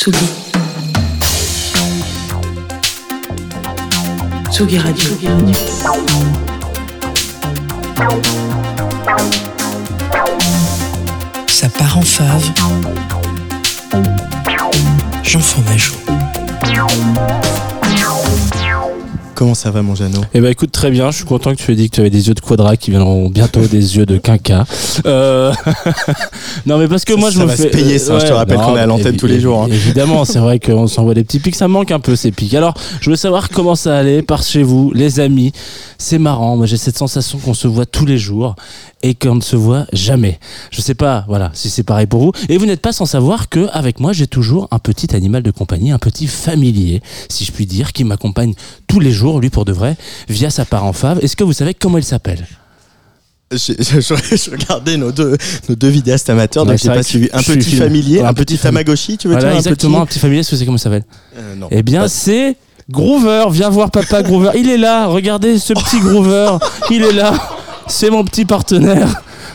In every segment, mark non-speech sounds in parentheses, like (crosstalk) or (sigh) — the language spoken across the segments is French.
Tsugi. Tsugi Radio. Ça part en fave. J'en ma joue. Comment ça va, mon Jeannot? Eh ben, écoute, très bien. Je suis content que tu aies dit que tu avais des yeux de quadra qui viendront bientôt des yeux de quinca. Euh... (laughs) non, mais parce que moi, je ça me fais. se payer, ça. je te Ouais, rappelle qu'on est à l'antenne tous les jours. hein. Évidemment, c'est vrai qu'on s'envoie des petits pics. Ça me manque un peu ces pics. Alors, je veux savoir comment ça allait par chez vous, les amis. C'est marrant. Moi, j'ai cette sensation qu'on se voit tous les jours et qu'on ne se voit jamais. Je sais pas, voilà, si c'est pareil pour vous. Et vous n'êtes pas sans savoir que avec moi, j'ai toujours un petit animal de compagnie, un petit familier, si je puis dire, qui m'accompagne tous les jours, lui pour de vrai, via sa part en fave. Est-ce que vous savez comment il s'appelle? Je, je- (laughs) je- je regardais nos deux, nos deux vidéastes amateurs, Ouais, donc j'ai pas suivi. Un petit familier, Ouais, un petit Tamagotchi, tu veux Voilà, dire un exactement, un petit petit familier, est-ce que c'est comment ça s'appelle? Euh, Non. Eh bien, c'est Groover. Viens voir papa Groover. Il est là. Regardez ce petit Groover. Il est là. C'est mon petit partenaire.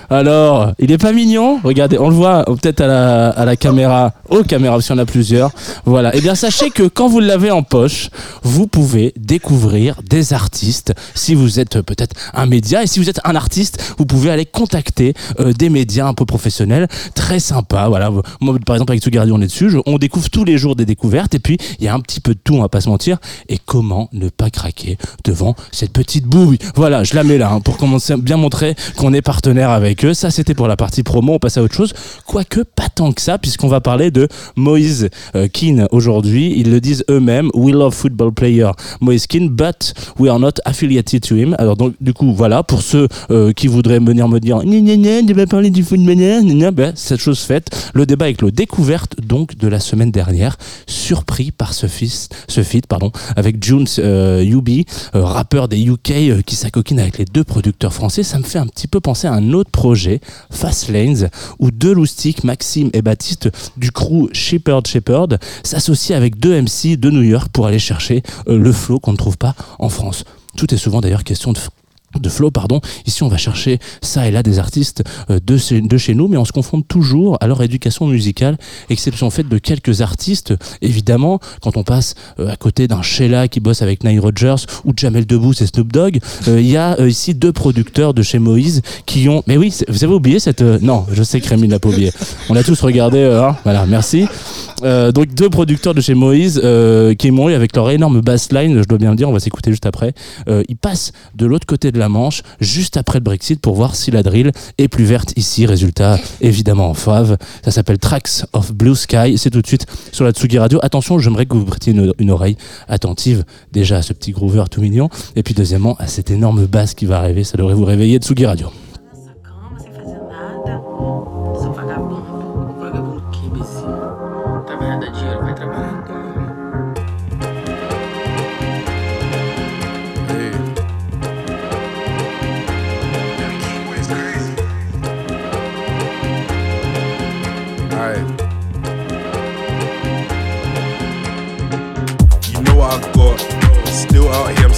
Alors, il est pas mignon Regardez, on le voit peut-être à la, à la caméra, aux caméras, si on a plusieurs. Voilà. Eh bien, sachez que quand vous l'avez en poche, vous pouvez découvrir des artistes. Si vous êtes euh, peut-être un média et si vous êtes un artiste, vous pouvez aller contacter euh, des médias un peu professionnels, très sympas. Voilà. Moi, par exemple, avec Tsugardi, on est dessus. On découvre tous les jours des découvertes et puis il y a un petit peu de tout, on va pas se mentir. Et comment ne pas craquer devant cette petite bouille? Voilà, je la mets là hein, pour commencer bien montrer qu'on est partenaire avec eux. Ça, c'était pour la partie promo. On passe à autre chose. Quoique pas tant que ça, puisqu'on va parler de Moïse euh, Keane aujourd'hui. Ils le disent eux-mêmes. We love football player Moïse Keane, but we are not affiliated to him. Alors donc du coup voilà pour ceux euh, qui voudraient venir me dire tu vas parler du football, ben, cette chose faite. Le débat avec le découverte donc de la semaine dernière, surpris par ce fils, ce feat pardon avec June euh, Yubi, euh, rappeur des UK euh, qui s'acoquine avec les deux producteurs français. Ça me fait un petit peu penser à un autre projet, Fast Lanes, où deux loustiques, Maxime et Baptiste du crew Shepherd Shepherd, s'associent avec deux MC de New York pour aller chercher euh, le flow qu'on ne trouve pas en France. Tout est souvent d'ailleurs question de de flow, pardon. Ici, on va chercher ça et là des artistes euh, de, chez, de chez nous, mais on se confronte toujours à leur éducation musicale, exception faite de quelques artistes. Évidemment, quand on passe euh, à côté d'un Sheila qui bosse avec Nile Rodgers ou Jamel Debbouze et Snoop Dogg, euh, il y a ici deux producteurs de chez Moïse qui ont... Mais oui, vous avez oublié cette... Non, je sais que Rémi l'a pas oublié. On a tous regardé... hein, voilà, merci. Donc deux producteurs de chez Moïse qui m'ont eu avec leur énorme bassline, je dois bien le dire, on va s'écouter juste après. Ils passent de l'autre côté de la Manche, juste après le Brexit, pour voir si la drill est plus verte ici. Résultat, évidemment en fave. Ça s'appelle Tracks of Blue Sky. C'est tout de suite sur la Tsugi Radio. Attention, j'aimerais que vous prêtiez une, oreille attentive déjà à ce petit groover tout mignon, et puis deuxièmement à cette énorme basse qui va arriver. Ça devrait vous réveiller Tsugi Radio.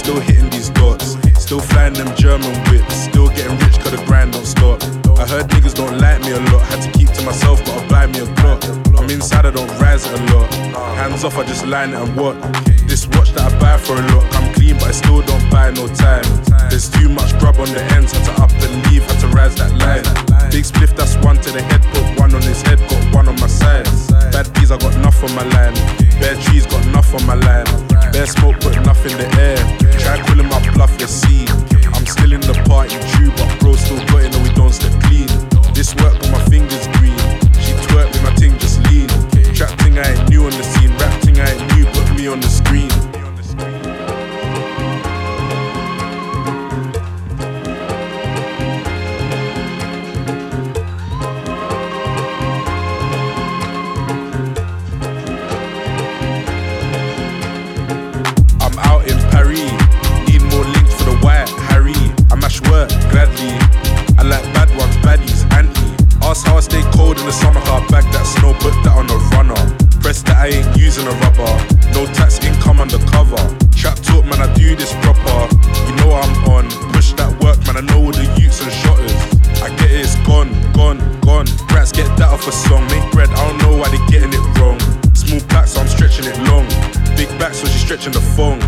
Still hitting these dots. Still flying them German whips. Still getting rich cause the grind don't stop. I heard niggas don't like me a lot. Had to keep to myself, but I'll buy me a Glock. I'm inside, I don't rise a lot. Hands off, I just line it and what? This watch that I buy for a lot. I'm clean, but I still don't buy no time. There's too much grub on the ends. Had to up and leave, had to rise that line. gladly. I like bad ones, baddies, Anthony. Ask how I stay cold in the summer I bag that snow, put that on a runner. Press that I ain't using a rubber. No tax income undercover. Trap talk, man, I do this proper. You know I'm on. Push that work, man, I know all the youths and shotters. I get it, it's gone, gone, gone. Rats get that off a song. Make bread, I don't know why they getting it wrong. Small packs, so I'm stretching it long. Big back, so she stretching the phone.